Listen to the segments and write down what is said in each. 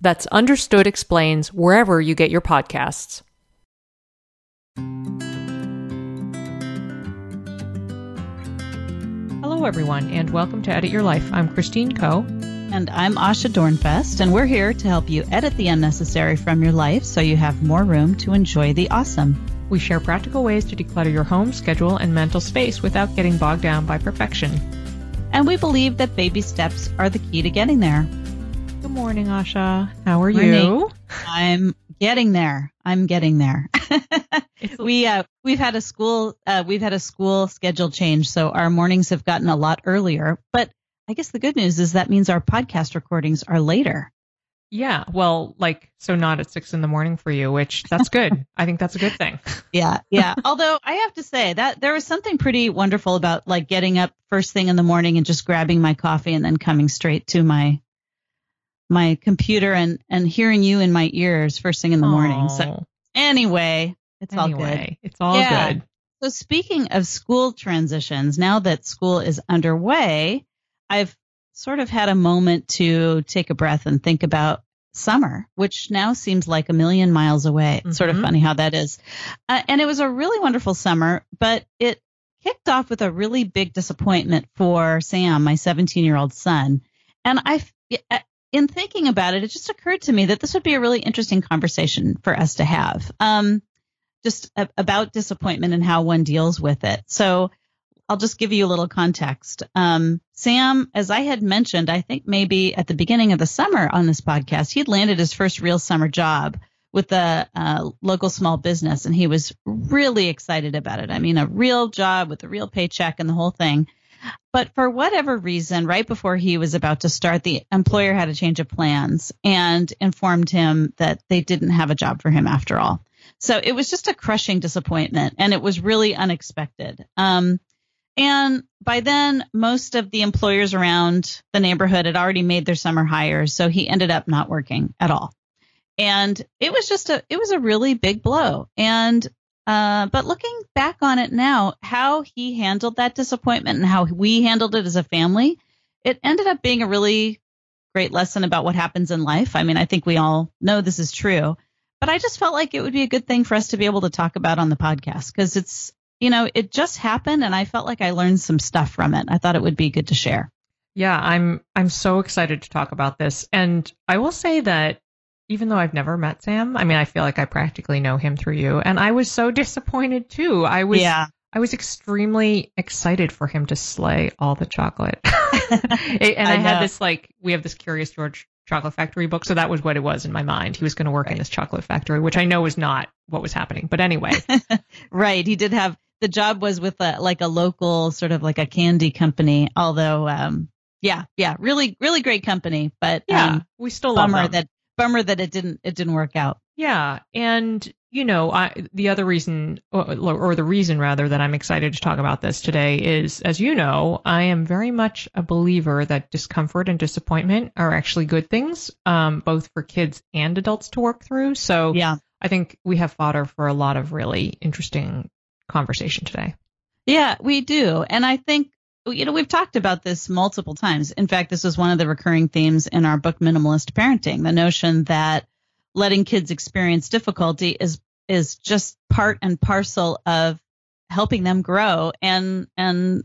That's Understood Explains wherever you get your podcasts. Hello, everyone, and welcome to Edit Your Life. I'm Christine Koh. And I'm Asha Dornfest, and we're here to help you edit the unnecessary from your life so you have more room to enjoy the awesome. We share practical ways to declutter your home, schedule, and mental space without getting bogged down by perfection. And we believe that baby steps are the key to getting there. Good morning, Asha. How are morning. you? I'm getting there. I'm getting there. we uh, we've had a school uh, we've had a school schedule change, so our mornings have gotten a lot earlier. But I guess the good news is that means our podcast recordings are later. Yeah, well, like so not at six in the morning for you, which that's good. I think that's a good thing. Yeah, yeah. Although I have to say that there was something pretty wonderful about like getting up first thing in the morning and just grabbing my coffee and then coming straight to my my computer and and hearing you in my ears first thing in the Aww. morning. So anyway, it's anyway, all good. It's all yeah. good. So speaking of school transitions, now that school is underway, I've sort of had a moment to take a breath and think about summer, which now seems like a million miles away. mm-hmm. sort of mm-hmm. funny how that is. Uh, and it was a really wonderful summer, but it kicked off with a really big disappointment for Sam, my 17 year old son. And I, in thinking about it, it just occurred to me that this would be a really interesting conversation for us to have. Um, just a, about disappointment and how one deals with it. So I'll just give you a little context. Um, Sam, as I had mentioned, I think maybe at the beginning of the summer on this podcast, he had landed his first real summer job with a uh, local small business, and he was really excited about it. I mean, a real job with a real paycheck and the whole thing. But for whatever reason, right before he was about to start, the employer had a change of plans and informed him that they didn't have a job for him after all. So it was just a crushing disappointment and it was really unexpected. Um, and by then, most of the employers around the neighborhood had already made their summer hires. So he ended up not working at all. And it was just a, it was a really big blow. And uh, but looking back on it now, how he handled that disappointment and how we handled it as a family, it ended up being a really great lesson about what happens in life. I mean, I think we all know this is true, but I just felt like it would be a good thing for us to be able to talk about on the podcast because it's, you know, it just happened and I felt like I learned some stuff from it. I thought it would be good to share. Yeah, I'm I'm so excited to talk about this. And I will say that even though I've never met Sam, I mean, I feel like I practically know him through you. And I was so disappointed too. I was, yeah. I was extremely excited for him to slay all the chocolate. and I, I had this like, we have this Curious George chocolate factory book. So that was what it was in my mind. He was going to work right. in this chocolate factory, which I know is not what was happening. But anyway. right. He did have, the job was with a, like a local sort of like a candy company, although, um, yeah, yeah, really, really great company, but yeah, um, we still bummer that bummer that it didn't it didn't work out. Yeah, and you know, I, the other reason, or, or, the reason rather, that I'm excited to talk about this today is, as you know, I am very much a believer that discomfort and disappointment are actually good things, um, both for kids and adults to work through. So, yeah, I think we have fodder for a lot of really interesting conversation today. Yeah, we do, and I think you know, we've talked about this multiple times. In fact, this was one of the recurring themes in our book, Minimalist Parenting, the notion that letting kids experience difficulty is, is just part and parcel of helping them grow and, and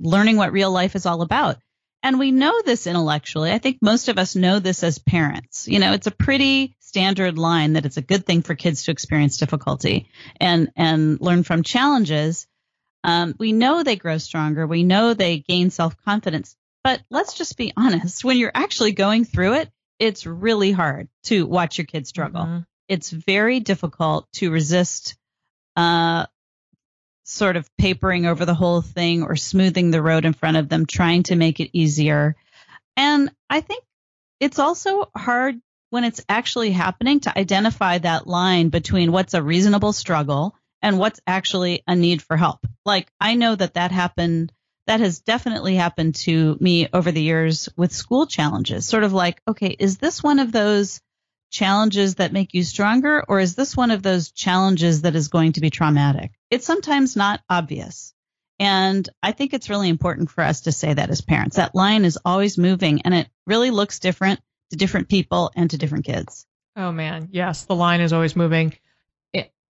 learning what real life is all about. and we know this intellectually. I think most of us know this as parents. You know, it's a pretty standard line that it's a good thing for kids to experience difficulty and and learn from challenges. Um, we know they grow stronger. We know they gain self confidence. But let's just be honest. When you're actually going through it, it's really hard to watch your kids struggle. Mm-hmm. It's very difficult to resist uh, sort of papering over the whole thing or smoothing the road in front of them, trying to make it easier. And I think it's also hard when it's actually happening to identify that line between what's a reasonable struggle and what's actually a need for help. Like I know that that happened that has definitely happened to me over the years with school challenges. Sort of like, okay, is this one of those challenges that make you stronger, or is this one of those challenges that is going to be traumatic? It's sometimes not obvious. And I think it's really important for us to say that as parents. That line is always moving and it really looks different to different people and to different kids. Oh man, yes, the line is always moving.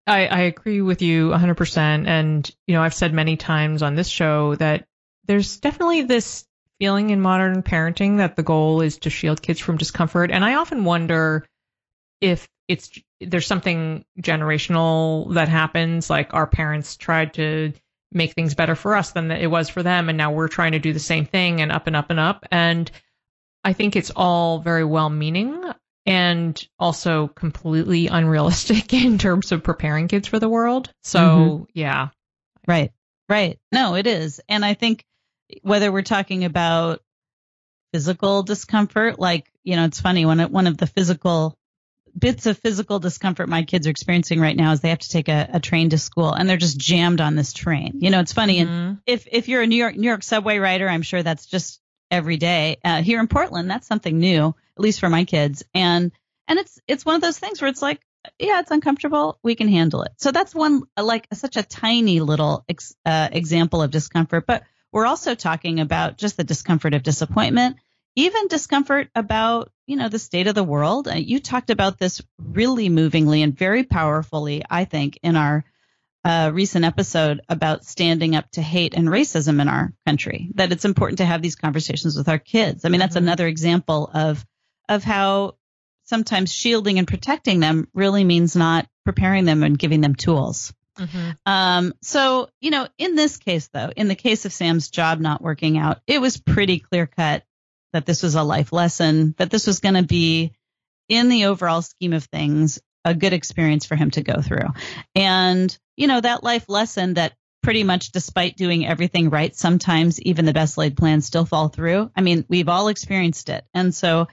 I, I agree with you 100%. And, you know, I've said many times on this show that there's definitely this feeling in modern parenting that the goal is to shield kids from discomfort. And I often wonder if it's there's something generational that happens like our parents tried to make things better for us than it was for them and now we're trying to do the same thing and up and up and up and i think it's all very well meaning and also completely unrealistic in terms of preparing kids for the world so mm-hmm. yeah right right no it is and i think whether we're talking about physical discomfort like you know it's funny when it, one of the physical bits of physical discomfort my kids are experiencing right now is they have to take a, a train to school and they're just jammed on this train. You know, it's funny. Mm-hmm. And if, if you're a New York, New York subway rider, I'm sure that's just every day. Uh, here in Portland, that's something new, at least for my kids. And, and it's, it's one of those things where it's like, yeah, it's uncomfortable. We can handle it. So that's one, like such a tiny little ex, uh, example of discomfort. But we're also talking about just the discomfort of disappointment even discomfort about, you know, the state of the world. Uh, you talked about this really movingly and very powerfully, I think, in our uh, recent episode about standing up to hate and racism in our country. That it's important to have these conversations with our kids. I mean, that's mm-hmm. another example of of how sometimes shielding and protecting them really means not preparing them and giving them tools. Mm-hmm. Um, so, you know, in this case, though, in the case of Sam's job not working out, it was pretty clear cut that this was a life lesson, that this was going to be, in the overall scheme of things, a good experience for him to go through. And, you know, that life lesson that pretty much despite doing everything right, sometimes even the best laid plans still fall through. I mean, we've all experienced it. And so,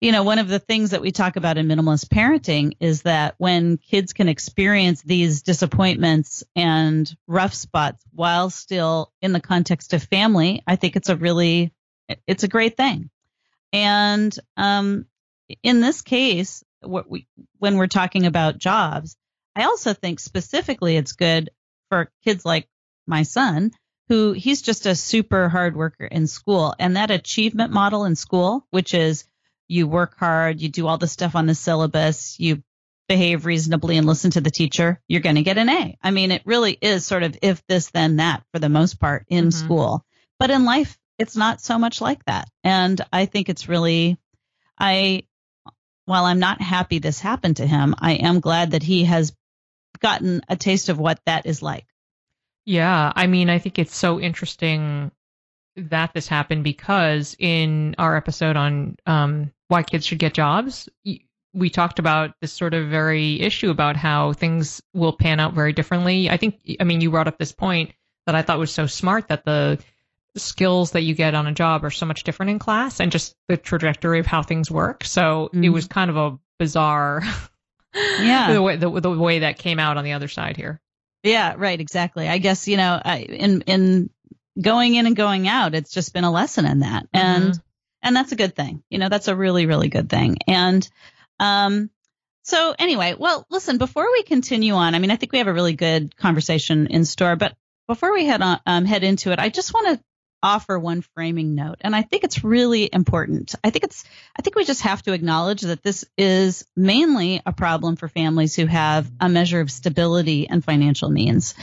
you know, one of the things that we talk about in minimalist parenting is that when kids can experience these disappointments and rough spots while still in the context of family, I think it's a really it's a great thing. And um, in this case, we, when we're talking about jobs, I also think specifically it's good for kids like my son, who he's just a super hard worker in school. And that achievement model in school, which is you work hard, you do all the stuff on the syllabus, you behave reasonably and listen to the teacher, you're going to get an A. I mean, it really is sort of if this, then that for the most part in mm-hmm. school. But in life, it's not so much like that. And I think it's really, I, while I'm not happy this happened to him, I am glad that he has gotten a taste of what that is like. Yeah. I mean, I think it's so interesting that this happened because in our episode on um, why kids should get jobs, we talked about this sort of very issue about how things will pan out very differently. I think, I mean, you brought up this point that I thought was so smart that the skills that you get on a job are so much different in class and just the trajectory of how things work. So mm-hmm. it was kind of a bizarre, yeah, the way the, the way that came out on the other side here. Yeah, right, exactly. I guess you know, I, in in going in and going out, it's just been a lesson in that, mm-hmm. and and that's a good thing. You know, that's a really really good thing. And um, so anyway, well, listen, before we continue on, I mean, I think we have a really good conversation in store, but before we head on um, head into it, I just want to offer one framing note. And I think it's really important. I think it's, I think we just have to acknowledge that this is mainly a problem for families who have a measure of stability and financial means.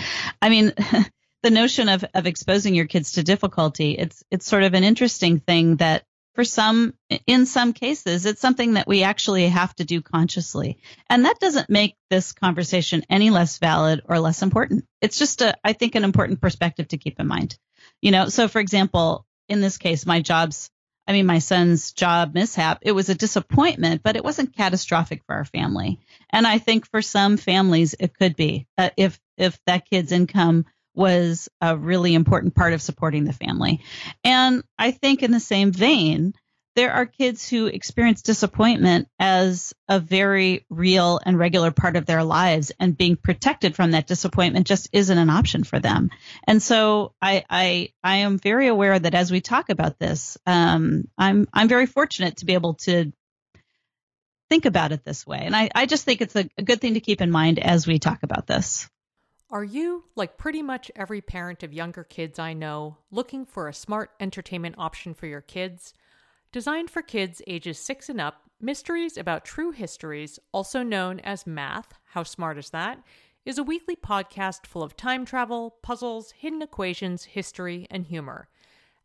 I mean, the notion of, of exposing your kids to difficulty, it's, it's sort of an interesting thing that for some, in some cases, it's something that we actually have to do consciously. And that doesn't make this conversation any less valid or less important. It's just a, I think, an important perspective to keep in mind. You know, so for example, in this case, my job's, I mean, my son's job mishap, it was a disappointment, but it wasn't catastrophic for our family. And I think for some families, it could be uh, if, if that kid's income was a really important part of supporting the family. And I think in the same vein, there are kids who experience disappointment as a very real and regular part of their lives and being protected from that disappointment just isn't an option for them. And so i i, I am very aware that as we talk about this um, i'm i'm very fortunate to be able to think about it this way. And i, I just think it's a, a good thing to keep in mind as we talk about this. Are you, like pretty much every parent of younger kids I know, looking for a smart entertainment option for your kids? Designed for kids ages 6 and up, Mysteries About True Histories, also known as Math, How Smart Is That, is a weekly podcast full of time travel, puzzles, hidden equations, history, and humor.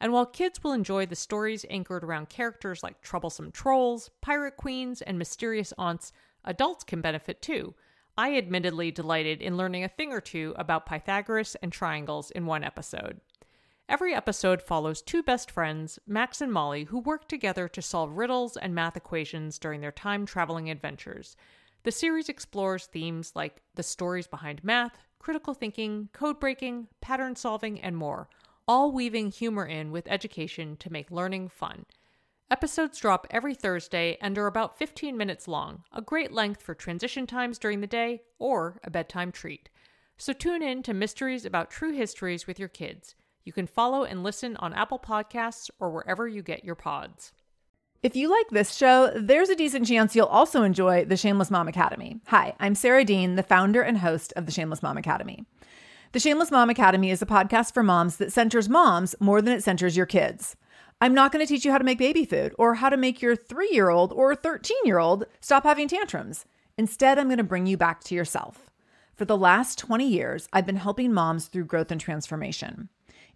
And while kids will enjoy the stories anchored around characters like troublesome trolls, pirate queens, and mysterious aunts, adults can benefit too. I admittedly delighted in learning a thing or two about Pythagoras and triangles in one episode. Every episode follows two best friends, Max and Molly, who work together to solve riddles and math equations during their time traveling adventures. The series explores themes like the stories behind math, critical thinking, code breaking, pattern solving, and more, all weaving humor in with education to make learning fun. Episodes drop every Thursday and are about 15 minutes long, a great length for transition times during the day or a bedtime treat. So tune in to Mysteries About True Histories with your kids. You can follow and listen on Apple Podcasts or wherever you get your pods. If you like this show, there's a decent chance you'll also enjoy the Shameless Mom Academy. Hi, I'm Sarah Dean, the founder and host of the Shameless Mom Academy. The Shameless Mom Academy is a podcast for moms that centers moms more than it centers your kids. I'm not going to teach you how to make baby food or how to make your three year old or 13 year old stop having tantrums. Instead, I'm going to bring you back to yourself. For the last 20 years, I've been helping moms through growth and transformation.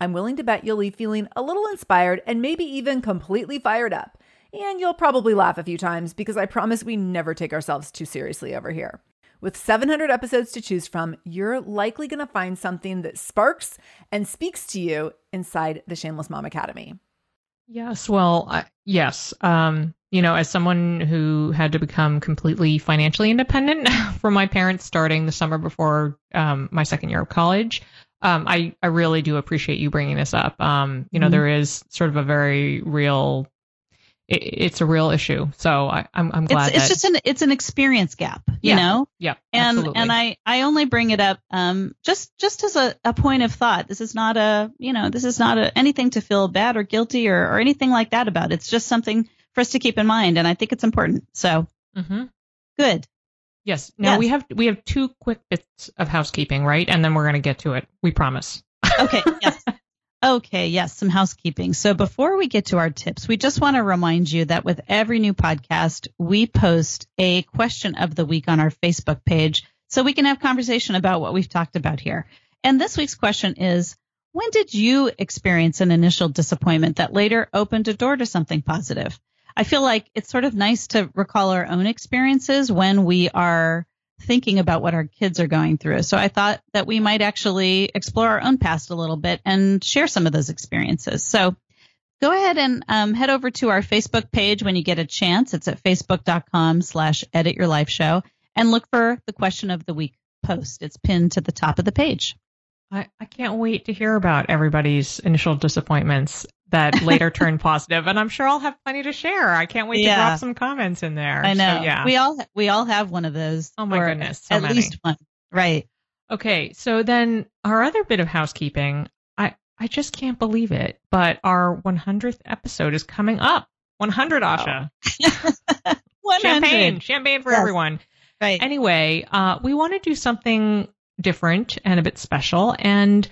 I'm willing to bet you'll leave feeling a little inspired and maybe even completely fired up. And you'll probably laugh a few times because I promise we never take ourselves too seriously over here. With 700 episodes to choose from, you're likely going to find something that sparks and speaks to you inside the Shameless Mom Academy. Yes, well, yes. Um, you know, as someone who had to become completely financially independent from my parents starting the summer before um, my second year of college, um, I I really do appreciate you bringing this up. Um, you know, mm-hmm. there is sort of a very real it, it's a real issue. So I, am I'm, I'm glad it's, it's just an it's an experience gap, you yeah, know. Yeah, and absolutely. and I I only bring it up um just just as a, a point of thought. This is not a you know this is not a, anything to feel bad or guilty or or anything like that about. It's just something for us to keep in mind, and I think it's important. So mm-hmm. good. Yes. Now yes. we have we have two quick bits of housekeeping, right? And then we're going to get to it. We promise. Okay. Yes. Okay, yes, some housekeeping. So before we get to our tips, we just want to remind you that with every new podcast, we post a question of the week on our Facebook page so we can have conversation about what we've talked about here. And this week's question is When did you experience an initial disappointment that later opened a door to something positive? I feel like it's sort of nice to recall our own experiences when we are thinking about what our kids are going through. So I thought that we might actually explore our own past a little bit and share some of those experiences. So go ahead and um, head over to our Facebook page when you get a chance. It's at facebook.com slash edit your life show and look for the question of the week post. It's pinned to the top of the page. I, I can't wait to hear about everybody's initial disappointments that later turned positive, and I'm sure I'll have plenty to share. I can't wait yeah. to drop some comments in there. I know. So, yeah, we all we all have one of those. Oh my goodness, so at many. least one. Right. Okay, so then our other bit of housekeeping. I I just can't believe it. But our 100th episode is coming up. 100, Asha. 100. Champagne, champagne for Yes. everyone. Right. Anyway, uh, we want to do something different and a bit special. And,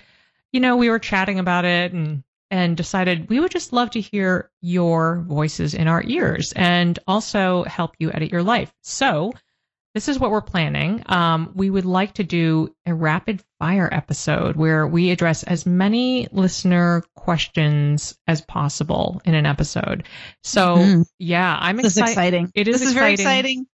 you know, we were chatting about it and, and decided we would just love to hear your voices in our ears and also help you edit your life. So, this is what we're planning. Um, we would like to do a rapid fire episode where we address as many listener questions as possible in an episode. So, Mhm. yeah, I'm this is excited. exciting. It is this is very exciting.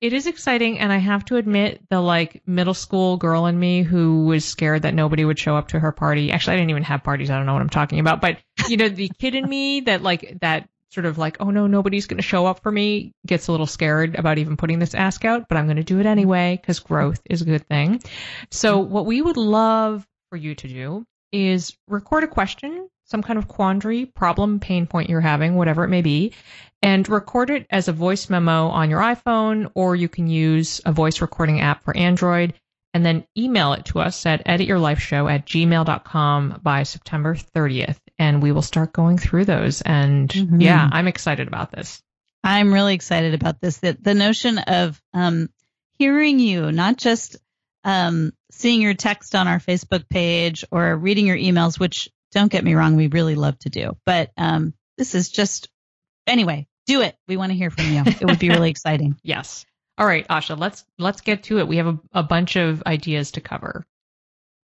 It is exciting, and I have to admit, the like middle school girl in me who was scared that nobody would show up to her party. Actually, I didn't even have parties. I don't know what I'm talking about, but you know, the kid in me that like that sort of like, oh no, nobody's going to show up for me, gets a little scared about even putting this ask out. But I'm going to do it anyway because growth is a good thing. So, what we would love for you to do is record a question, some kind of quandary, problem, pain point you're having, whatever it may be, and record it as a voice memo on your iPhone, or you can use a voice recording app for Android, and then email it to us at edityourlifeshow at gmail.com by September 30th. And we will start going through those. And Mhm. yeah, I'm excited about this. I'm really excited about this. That the notion of um, hearing you, not just um, seeing your text on our Facebook page or reading your emails, which don't get me wrong, we really love to do. But um, this is just anyway. Do it. We want to hear from you. It would be really exciting. Yes. All right, Asha, let's let's get to it. We have a, a bunch of ideas to cover.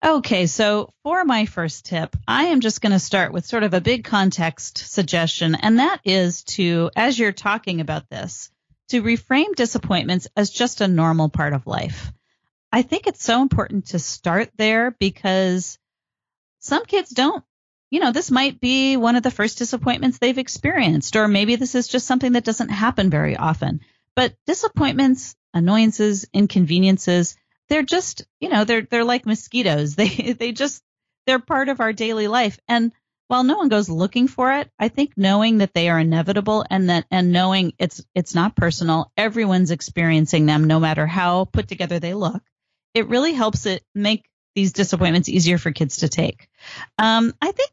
Okay, so for my first tip, I am just going to start with sort of a big context suggestion, and that is to, as you're talking about this, to reframe disappointments as just a normal part of life. I think it's so important to start there because some kids don't. You know, this might be one of the first disappointments they've experienced, or maybe this is just something that doesn't happen very often. But disappointments, annoyances, inconveniences, they're just, you know, they're they're like mosquitoes. They they just they're part of our daily life. And while no one goes looking for it, I think knowing that they are inevitable and that and knowing it's it's not personal, everyone's experiencing them no matter how put together they look. It really helps it make these disappointments easier for kids to take. Um, I think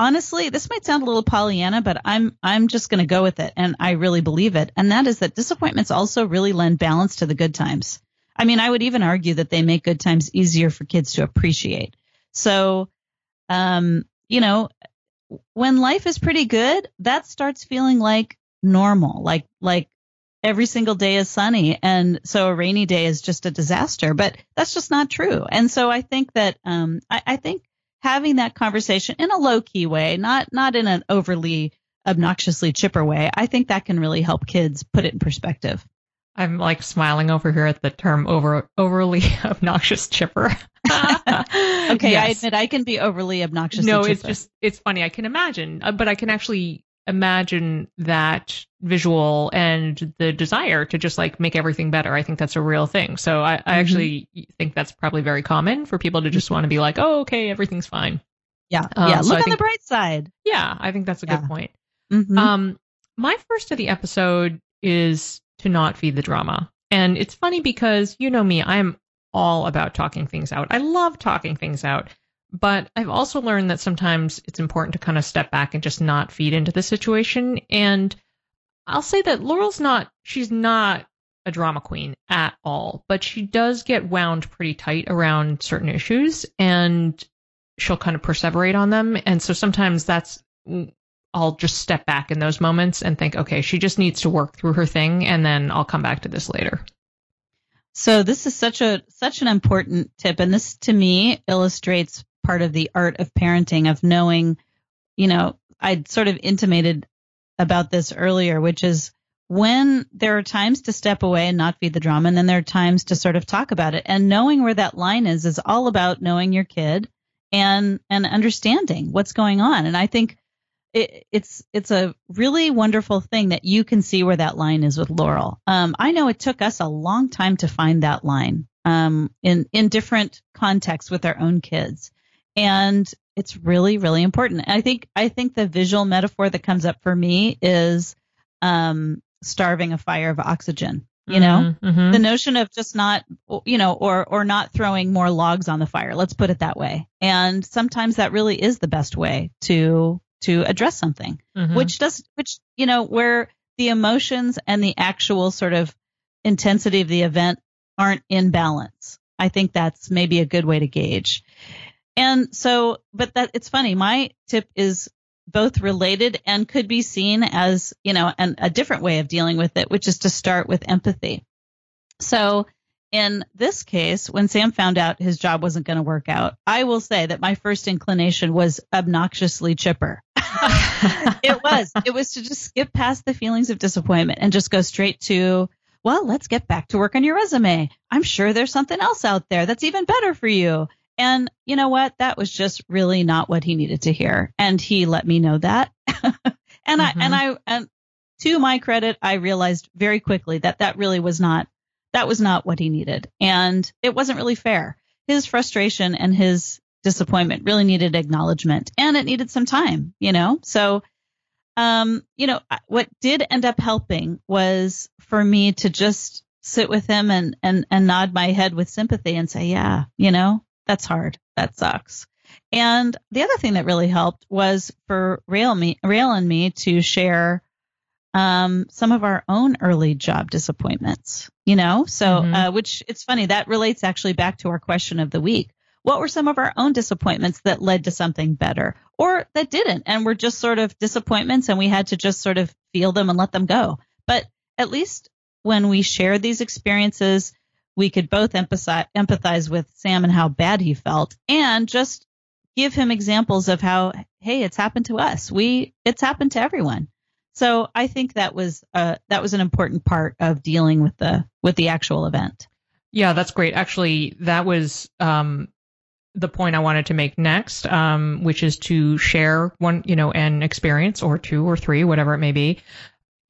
honestly, this might sound a little Pollyanna, but I'm I'm just going to go with it, and I really believe it. And that is that disappointments also really lend balance to the good times. I mean, I would even argue that they make good times easier for kids to appreciate. So, um, you know, when life is pretty good, that starts feeling like normal, like like every single day is sunny, and so a rainy day is just a disaster. But that's just not true. And so I think that um, I, I think having that conversation in a low key way, not not in an overly obnoxiously chipper way, I think that can really help kids put it in perspective. I'm like smiling over here at the term over overly obnoxious chipper. Okay, I admit I can be overly obnoxious. no, it's just it's funny. I can imagine, uh, but I can actually imagine that visual and the desire to just like make everything better. I think that's a real thing. So I, I actually think that's probably very common for people to just want to be like, oh, okay, everything's fine. yeah, um, yeah. so Look I on think- the bright side. Yeah, I think that's a Yeah. good point. Mhm. Um, my first of the episode is to not feed the drama. And it's funny because you know me, I'm all about talking things out. I love talking things out. But I've also learned that sometimes it's important to kind of step back and just not feed into the situation. And I'll say that Laurel's not, she's not a drama queen at all, but she does get wound pretty tight around certain issues and she'll kind of perseverate on them. And so sometimes that's, I'll just step back in those moments and think, okay, she just needs to work through her thing and then I'll come back to this later. So this is such a such an important tip, and this to me illustrates part of the art of parenting of knowing. You know, I'd sort of intimated about this earlier, which is when there are times to step away and not feed the drama, and then there are times to sort of talk about it. And knowing where that line is is all about knowing your kid and and understanding what's going on. And I think it, it's it's a really wonderful thing that you can see where that line is with Laurel. Um, I know it took us a long time to find that line um, in in different contexts with our own kids, and it's really really important. I think I think the visual metaphor that comes up for me is um, starving a fire of oxygen. you know mm-hmm. the notion of just not you know or or not throwing more logs on the fire let's put it that way and sometimes that really is the best way to to address something mm-hmm. which does which you know where the emotions and the actual sort of intensity of the event aren't in balance i think that's maybe a good way to gauge and so but that it's funny my tip is both related and could be seen as, you know, an, a different way of dealing with it, which is to start with empathy. So in this case, when Sam found out his job wasn't going to work out, I will say that my first inclination was obnoxiously chipper. it was. It was to just skip past the feelings of disappointment and just go straight to, well, let's get back to work on your resume. I'm sure there's something else out there that's even better for you. And you know what? That was just really not what he needed to hear. And he let me know that. and mm-hmm. I, and I, and to my credit, I realized very quickly that that really was not, that was not what he needed. And it wasn't really fair. His frustration and his disappointment really needed acknowledgement and it needed some time, you know? So, um, you know, what did end up helping was for me to just sit with him and, and, and nod my head with sympathy and say, yeah, you know, that's hard. That sucks. And the other thing that really helped was for Rael, me, Rael and me to share um, some of our own early job disappointments, you know? So, mm-hmm. uh, which it's funny, that relates actually back to our question of the week. What were some of our own disappointments that led to something better or that didn't and were just sort of disappointments and we had to just sort of feel them and let them go? But at least when we share these experiences, we could both empathize, empathize with Sam and how bad he felt and just give him examples of how, hey, it's happened to us. We, it's happened to everyone. So I think that was, uh, that was an important part of dealing with the, with the actual event. Yeah, that's great. Actually, that was, um, the point I wanted to make next, um, which is to share one, you know, an experience or two or three, whatever it may be.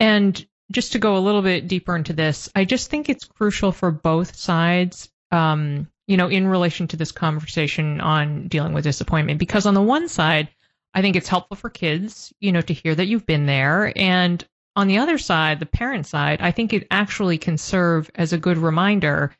And just to go a little bit deeper into this, I just think it's crucial for both sides, um, you know, in relation to this conversation on dealing with disappointment. Because on the one side, I think it's helpful for kids, you know, to hear that you've been there. And on the other side, the parent side, I think it actually can serve as a good reminder,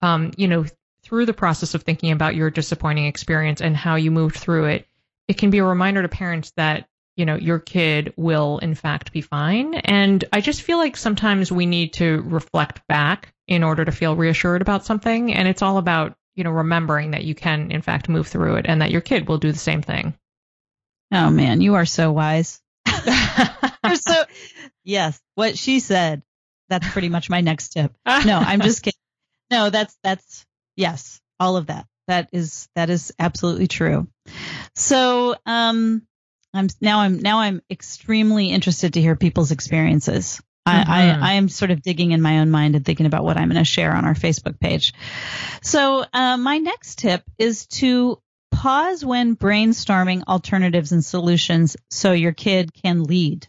um, you know, through the process of thinking about your disappointing experience and how you moved through it. It can be a reminder to parents that you know, your kid will in fact be fine. And I just feel like sometimes we need to reflect back in order to feel reassured about something. And it's all about, you know, remembering that you can in fact move through it and that your kid will do the same thing. Oh man, you are so wise. So, yes, what she said. That's pretty much my next tip. No, I'm just kidding. No, that's, that's, yes, all of that. That is, that is absolutely true. So, um, I'm now I'm now I'm extremely interested to hear people's experiences. Mm-hmm. I, I, mm-hmm. I, am sort of digging in my own mind and thinking about what I'm going to share on our Facebook page. So uh, my next tip is to pause when brainstorming alternatives and solutions so your kid can lead.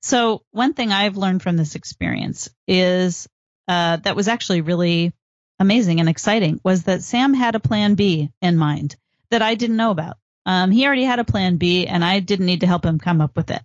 So one thing I've learned from this experience is uh, that was actually really amazing and exciting was that Sam had a plan B in mind that I didn't know about. Um, he already had a plan B, and I didn't need to help him come up with it.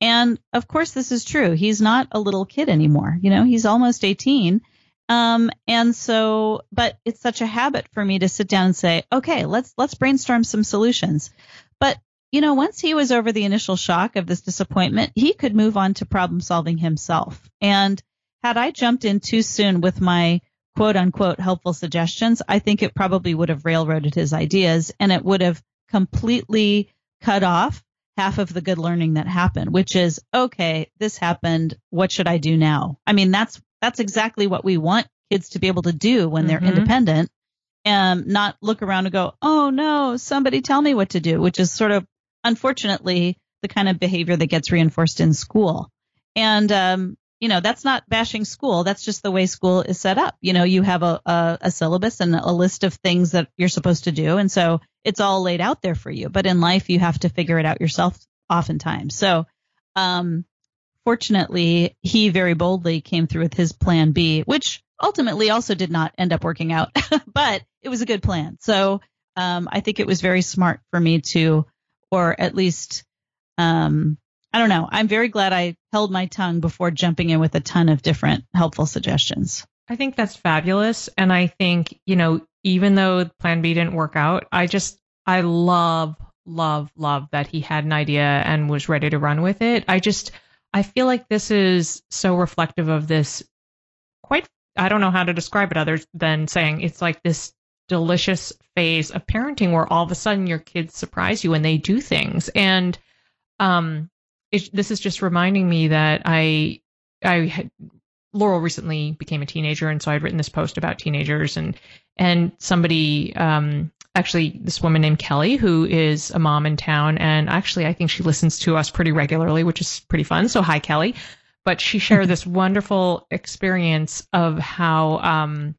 And of course, this is true. He's not a little kid anymore. You know, he's almost 18. Um, and so, but it's such a habit for me to sit down and say, okay, let's, let's brainstorm some solutions. But, you know, once he was over the initial shock of this disappointment, he could move on to problem solving himself. And had I jumped in too soon with my quote unquote helpful suggestions, I think it probably would have railroaded his ideas and it would have completely cut off half of the good learning that happened, which is, okay, this happened. What should I do now? I mean, that's, that's exactly what we want kids to be able to do when they're mm-hmm. independent and not look around and go, oh no, somebody tell me what to do, which is sort of unfortunately the kind of behavior that gets reinforced in school. And, um, you know, that's not bashing school. That's just the way school is set up. You know, you have a, a, a, syllabus and a list of things that you're supposed to do. And so it's all laid out there for you. But in life, you have to figure it out yourself oftentimes. So, um, fortunately, he very boldly came through with his plan B, which ultimately also did not end up working out, but it was a good plan. So, um, I think it was very smart for me to, or at least, um, I don't know. I'm very glad I held my tongue before jumping in with a ton of different helpful suggestions. I think that's fabulous. And I think, you know, even though plan B didn't work out, I just, I love, love, love that he had an idea and was ready to run with it. I just, I feel like this is so reflective of this quite, I don't know how to describe it other than saying it's like this delicious phase of parenting where all of a sudden your kids surprise you and they do things. And, um, it, this is just reminding me that I, I had, Laurel recently became a teenager, and so I'd written this post about teenagers, and and somebody, um, actually, this woman named Kelly, who is a mom in town, and actually, I think she listens to us pretty regularly, which is pretty fun. So hi, Kelly. But she shared this wonderful experience of how, um,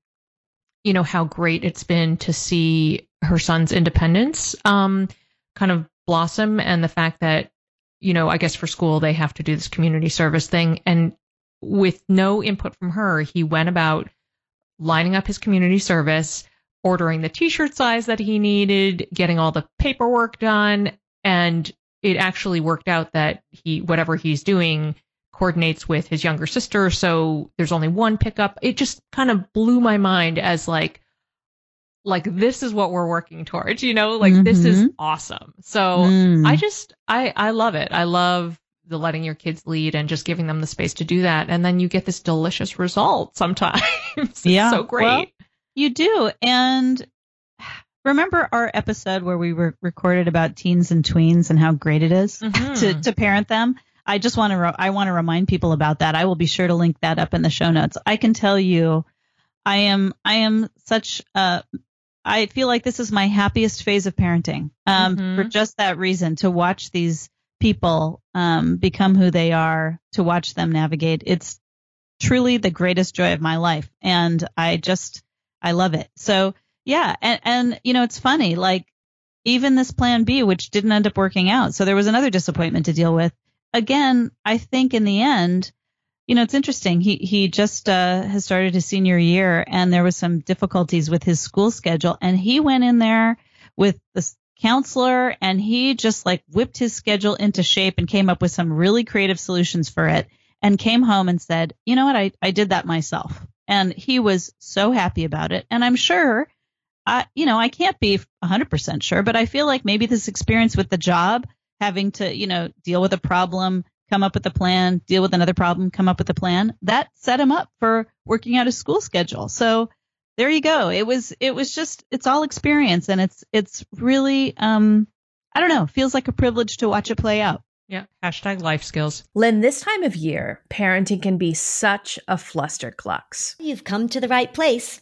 you know, how great it's been to see her son's independence, um, kind of blossom, and the fact that you know, I guess for school they have to do this community service thing. And with no input from her, he went about lining up his community service, ordering the t shirt size that he needed, getting all the paperwork done. And it actually worked out that he, whatever he's doing, coordinates with his younger sister. So there's only one pickup. It just kind of blew my mind as like, like this is what we're working towards, you know, like mm-hmm. this is mm-hmm. awesome. So mm. I just, I, I love it. I love the letting your kids lead and just giving them the space to do that. And then you get this delicious result sometimes. yeah. so great. Well, you do. And remember our episode where we were recorded about teens and tweens and how great it is mm-hmm. to, to parent them? I just want to, re- I want to remind people about that. I will be sure to link that up in the show notes. I can tell you, I am, I am such a, I feel like this is my happiest phase of parenting um, mm-hmm. for just that reason to watch these people um, become who they are, to watch them navigate. It's truly the greatest joy of my life. And I just, I love it. So yeah. And, and, you know, it's funny, like even this plan B, which didn't end up working out. So there was another disappointment to deal with. Again, I think in the end, you know, it's interesting. He, he just, uh, has started his senior year and there was some difficulties with his school schedule and he went in there with the counselor and he just like whipped his schedule into shape and came up with some really creative solutions for it and came home and said, you know what, I, I did that myself. And he was so happy about it. And I'm sure, I, you know, I can't be 100% sure, but I feel like maybe this experience with the job, having to, you know, deal with a problem, come up with a plan, deal with another problem, come up with a plan, that set him up for working out his school schedule. So there you go. It was it was just it's all experience and it's it's really um I don't know, feels like a privilege to watch it play out. Yeah. Hashtag life skills. Lynn, this time of year, parenting can be such a flusterclux. You've come to the right place.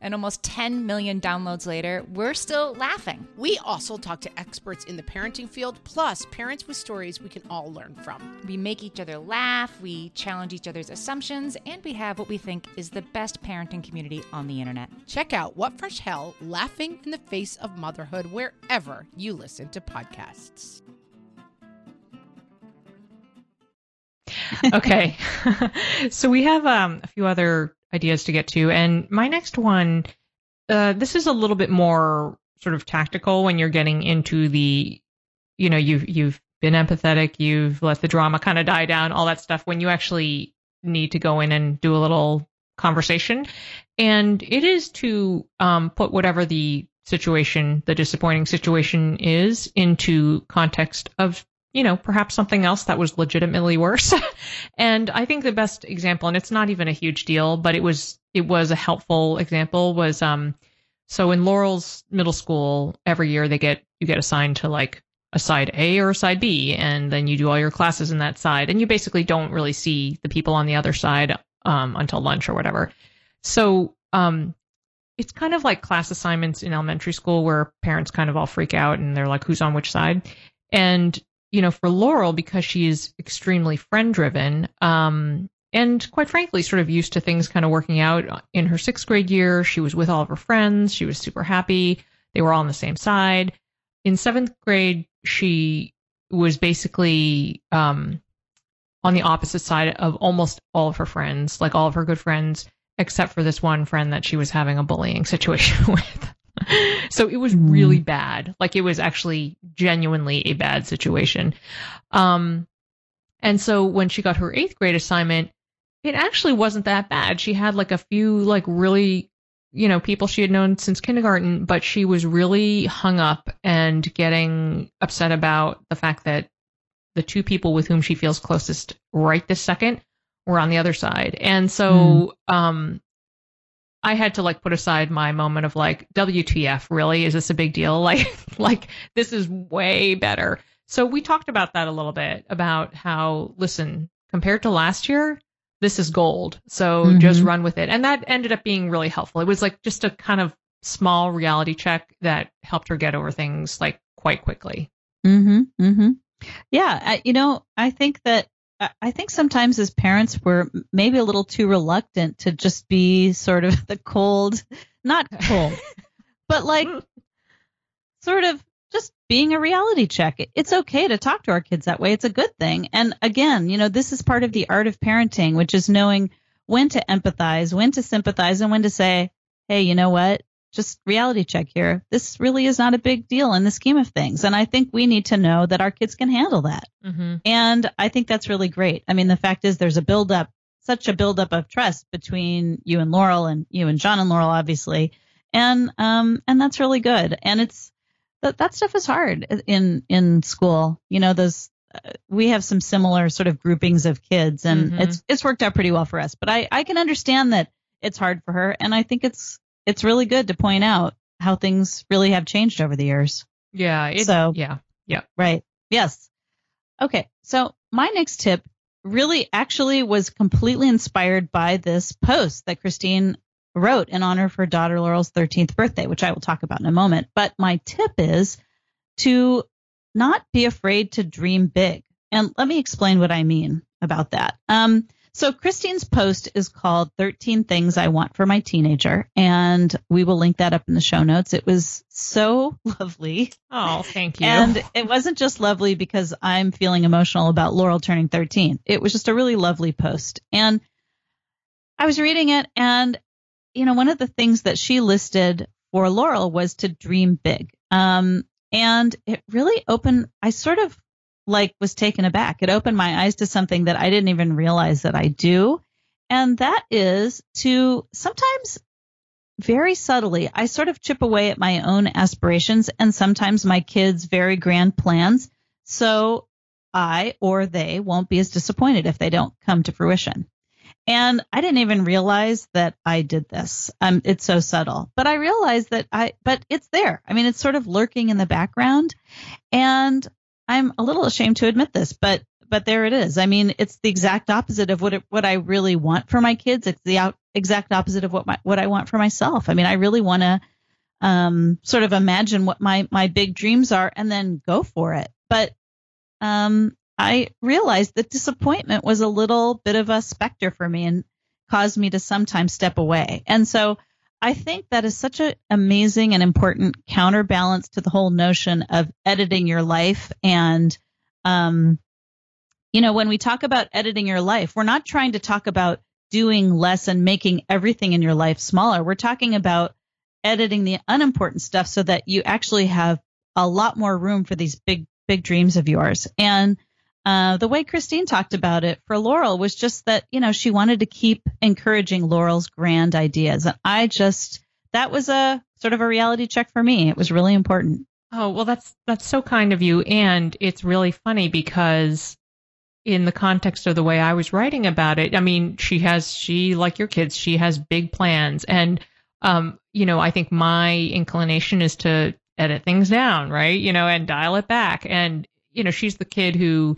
And almost 10 million downloads later, we're still laughing. We also talk to experts in the parenting field, plus parents with stories we can all learn from. We make each other laugh, we challenge each other's assumptions, and we have what we think is the best parenting community on the internet. Check out What Fresh Hell Laughing in the Face of Motherhood wherever you listen to podcasts. okay. so we have um, a few other ideas to get to. And my next one, uh, this is a little bit more sort of tactical when you're getting into the, you know, you've, you've been empathetic, you've let the drama kind of die down, all that stuff. When you actually need to go in and do a little conversation. And it is to um, put whatever the situation, the disappointing situation is into context of you know, perhaps something else that was legitimately worse. and I think the best example, and it's not even a huge deal, but it was it was a helpful example, was um so in Laurel's middle school, every year they get you get assigned to like a side A or a side B, and then you do all your classes in that side, and you basically don't really see the people on the other side um, until lunch or whatever. So um, it's kind of like class assignments in elementary school where parents kind of all freak out and they're like, who's on which side? And you know, for Laurel, because she's extremely friend driven, um, and quite frankly, sort of used to things kind of working out in her sixth grade year. She was with all of her friends. She was super happy. They were all on the same side. In seventh grade, she was basically um, on the opposite side of almost all of her friends, like all of her good friends, except for this one friend that she was having a bullying situation with so it was really mm. bad. Like it was actually genuinely a bad situation. Um, and so when she got her eighth grade assignment, it actually wasn't that bad. She had like a few like really, you know, people she had known since kindergarten, but she was really hung up and getting upset about the fact that the two people with whom she feels closest right this second were on the other side. And so, mm. um, I had to like put aside my moment of like, WTF, really? Is this a big deal? Like, like this is way better. So we talked about that a little bit about how, listen, compared to last year, this is gold. So mm-hmm. just run with it. And that ended up being really helpful. It was like just a kind of small reality check that helped her get over things like quite quickly. Mm-hmm. Mm-hmm. Yeah. I, you know, I think that I think sometimes as parents we're maybe a little too reluctant to just be sort of the cold, not cold, but like sort of just being a reality check. It's okay to talk to our kids that way. It's a good thing. And again, you know, this is part of the art of parenting, which is knowing when to empathize, when to sympathize, and when to say, hey, you know what? Just reality check here. This really is not a big deal in the scheme of things. And I think we need to know that our kids can handle that. Mm-hmm. And I think that's really great. I mean, the fact is there's a buildup, such a buildup of trust between you and Laurel and you and John and Laurel, obviously. And, um, and that's really good. And it's, that, that stuff is hard in, in school. You know, those, uh, we have some similar sort of groupings of kids and mm-hmm. it's, it's worked out pretty well for us, but I, I can understand that it's hard for her. And I think it's, it's really good to point out how things really have changed over the years. Yeah. It, so yeah. Yeah. Right. Yes. Okay. So my next tip really actually was completely inspired by this post that Christine wrote in honor of her daughter Laurel's 13th birthday, which I will talk about in a moment. But my tip is to not be afraid to dream big. And let me explain what I mean about that. Um, so Christine's post is called 13 Things I Want for My Teenager, and we will link that up in the show notes. It was so lovely. Oh, thank you. And it wasn't just lovely because I'm feeling emotional about Laurel turning 13. It was just a really lovely post. And I was reading it, and, you know, one of the things that she listed for Laurel was to dream big. Um, and it really opened, I sort of like was taken aback. It opened my eyes to something that I didn't even realize that I do. And that is to sometimes very subtly, I sort of chip away at my own aspirations and sometimes my kids' very grand plans. So I or they won't be as disappointed if they don't come to fruition. And I didn't even realize that I did this. Um, it's so subtle, but I realized that I, but it's there. I mean, it's sort of lurking in the background. And I'm a little ashamed to admit this, but but there it is. I mean, it's the exact opposite of what it, what I really want for my kids. It's the out exact opposite of what my what I want for myself. I mean, I really want to um, sort of imagine what my my big dreams are and then go for it. But um, I realized that disappointment was a little bit of a specter for me and caused me to sometimes step away. And so I think that is such an amazing and important counterbalance to the whole notion of editing your life. And, um, you know, when we talk about editing your life, we're not trying to talk about doing less and making everything in your life smaller. We're talking about editing the unimportant stuff so that you actually have a lot more room for these big, big dreams of yours. And uh, the way Christine talked about it for Laurel was just that, you know, she wanted to keep encouraging Laurel's grand ideas. And I just, that was a sort of a reality check for me. It was really important. Oh, well, that's, that's so kind of you. And it's really funny because in the context of the way I was writing about it, I mean, she has, she, like your kids, she has big plans. And, um, you know, I think my inclination is to edit things down, right? You know, and dial it back. And, you know, she's the kid who,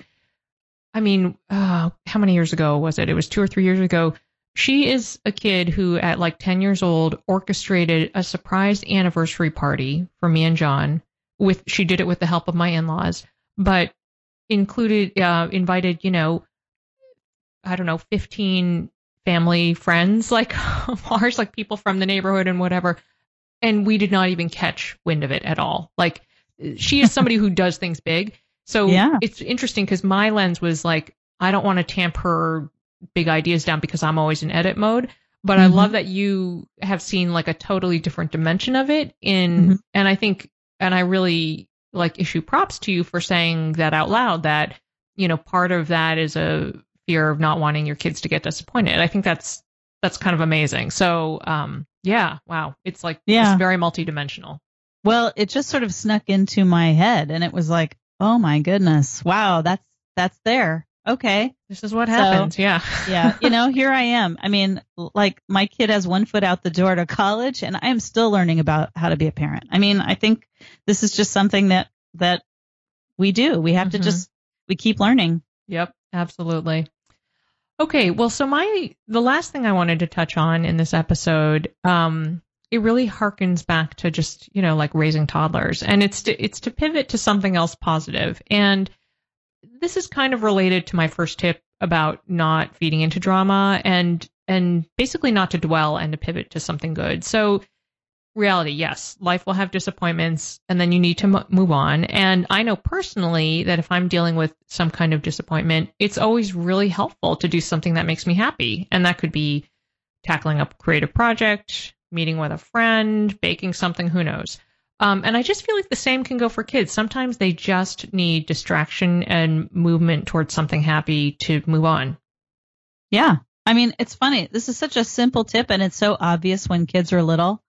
I mean, uh, how many years ago was it? It was two or three years ago. She is a kid who, at like 10 years old, orchestrated a surprise anniversary party for me and John. With she did it with the help of my in-laws, but included uh, invited, you know, I don't know, 15 family friends like ours, like people from the neighborhood and whatever. And we did not even catch wind of it at all. Like she is somebody who does things big. So yeah. it's interesting because my lens was like, I don't want to tamper big ideas down because I'm always in edit mode. But mm-hmm. I love that you have seen like a totally different dimension of it in, mm-hmm. and I think, and I really like issue props to you for saying that out loud that, you know, part of that is a fear of not wanting your kids to get disappointed. I think that's, that's kind of amazing. So, um, yeah, wow. It's like, yeah. it's very multidimensional. Well, it just sort of snuck into my head and it was like, Oh my goodness. Wow. That's, that's there. Okay. This is what happens. Yeah. yeah. You know, here I am. I mean, like my kid has one foot out the door to college and I am still learning about how to be a parent. I mean, I think this is just something that, that we do. We have mm-hmm. to just, we keep learning. Yep. Absolutely. Okay, well, so my the last thing I wanted to touch on in this episode, um, it really harkens back to just you know like raising toddlers. And it's to, it's to pivot to something else positive. and this is kind of related to my first tip about not feeding into drama and and basically not to dwell and to pivot to something good. So reality yes life will have disappointments and then you need to m- move on. And i know personally that if i'm dealing with some kind of disappointment it's always really helpful to do something that makes me happy. And that could be tackling a creative project meeting with a friend, baking something, who knows. Um, and I just feel like the same can go for kids. Sometimes they just need distraction and movement towards something happy to move on. Yeah. I mean, it's funny. This is such a simple tip and it's so obvious when kids are little,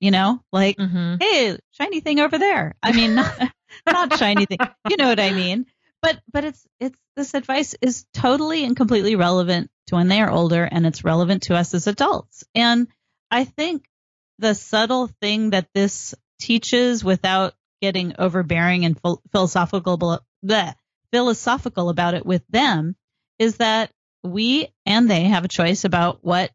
you know, like, mm-hmm. hey, shiny thing over there. I mean, not, not shiny thing. You know what I mean? But, but it's, it's, this advice is totally and completely relevant to when they are older and it's relevant to us as adults. And I think the subtle thing that this teaches without getting overbearing and philosophical bleh, philosophical about it with them is that we and they have a choice about what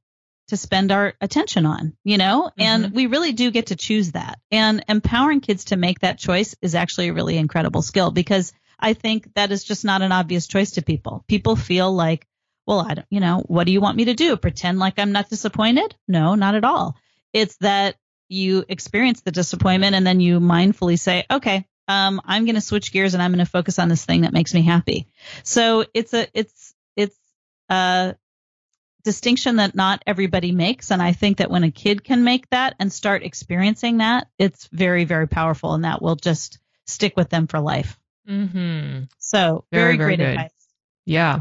to spend our attention on, you know, mm-hmm. and we really do get to choose that. And empowering kids to make that choice is actually a really incredible skill because I think that is just not an obvious choice to people. People feel like, well, I don't, you know, what do you want me to do? Pretend like I'm not disappointed? No, not at all. It's that you experience the disappointment and then you mindfully say, okay, um, I'm going to switch gears and I'm going to focus on this thing that makes me happy. So it's a, it's, it's a distinction that not everybody makes. And I think that when a kid can make that and start experiencing that, it's very, very powerful and that will just stick with them for life. Mm-hmm. So very, very great good. advice. Yeah.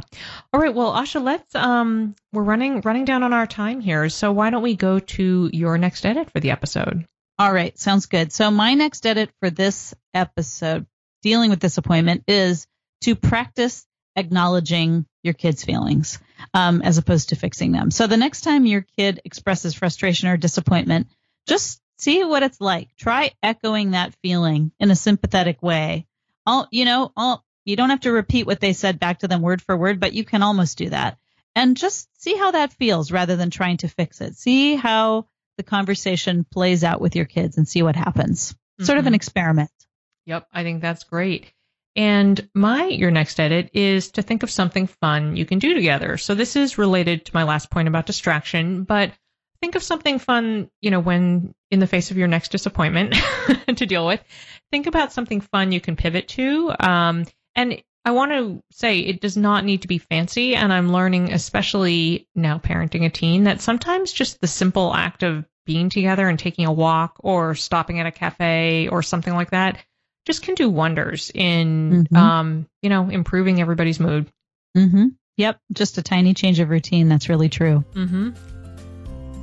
All right. Well, Asha, let's um we're running running down on our time here. So why don't we go to your next edit for the episode? All right, sounds good. So my next edit for this episode dealing with disappointment is to practice acknowledging your kid's feelings um, as opposed to fixing them. So the next time your kid expresses frustration or disappointment, just see what it's like. Try echoing that feeling in a sympathetic way. All you know, all you don't have to repeat what they said back to them word for word, but you can almost do that. and just see how that feels rather than trying to fix it. See how the conversation plays out with your kids and see what happens. Sort of an Mhm. experiment. Yep, I think that's great. And my your next edit is to think of something fun you can do together. So this is related to my last point about distraction, but think of something fun, you know, when in the face of your next disappointment to deal with. Think about something fun you can pivot to. Um, and I want to say it does not need to be fancy. And I'm learning, especially now parenting a teen, that sometimes just the simple act of being together and taking a walk or stopping at a cafe or something like that just can do wonders in, Mhm. um, you know, improving everybody's mood. Mm-hmm. Yep. Just a tiny change of routine. That's really true. Mm-hmm.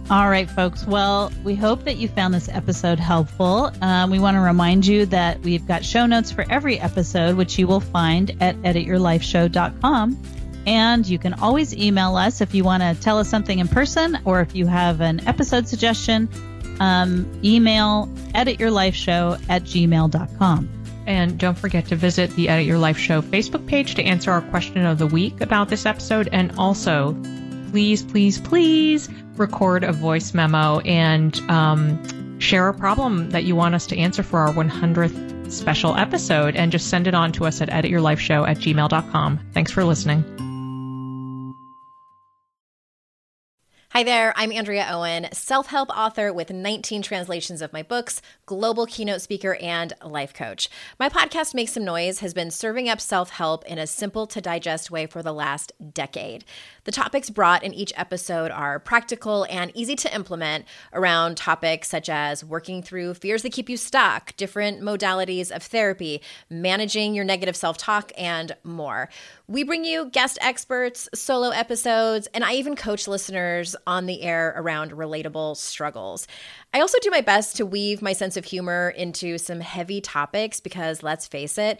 All right, folks. Well, we hope that you found this episode helpful. Um, we want to remind you that we've got show notes for every episode, which you will find at edityourlifeshow.com. And you can always email us if you want to tell us something in person or if you have an episode suggestion. Um, email edityourlifeshow at gmail.com. And don't forget to visit the Edit Your Life Show Facebook page to answer our question of the week about this episode. And also, please, please, please record a voice memo and um, share a problem that you want us to answer for our 100th special episode and just send it on to us at edityourlifeshow at gmail.com. Thanks for listening. Hi there, I'm Andrea Owen, self help author with 19 translations of my books, global keynote speaker, and life coach. My podcast, Make Some Noise, has been serving up self help in a simple to digest way for the last decade. The topics brought in each episode are practical and easy to implement around topics such as working through fears that keep you stuck, different modalities of therapy, managing your negative self talk, and more. We bring you guest experts, solo episodes, and I even coach listeners on the air around relatable struggles. I also do my best to weave my sense of humor into some heavy topics because let's face it,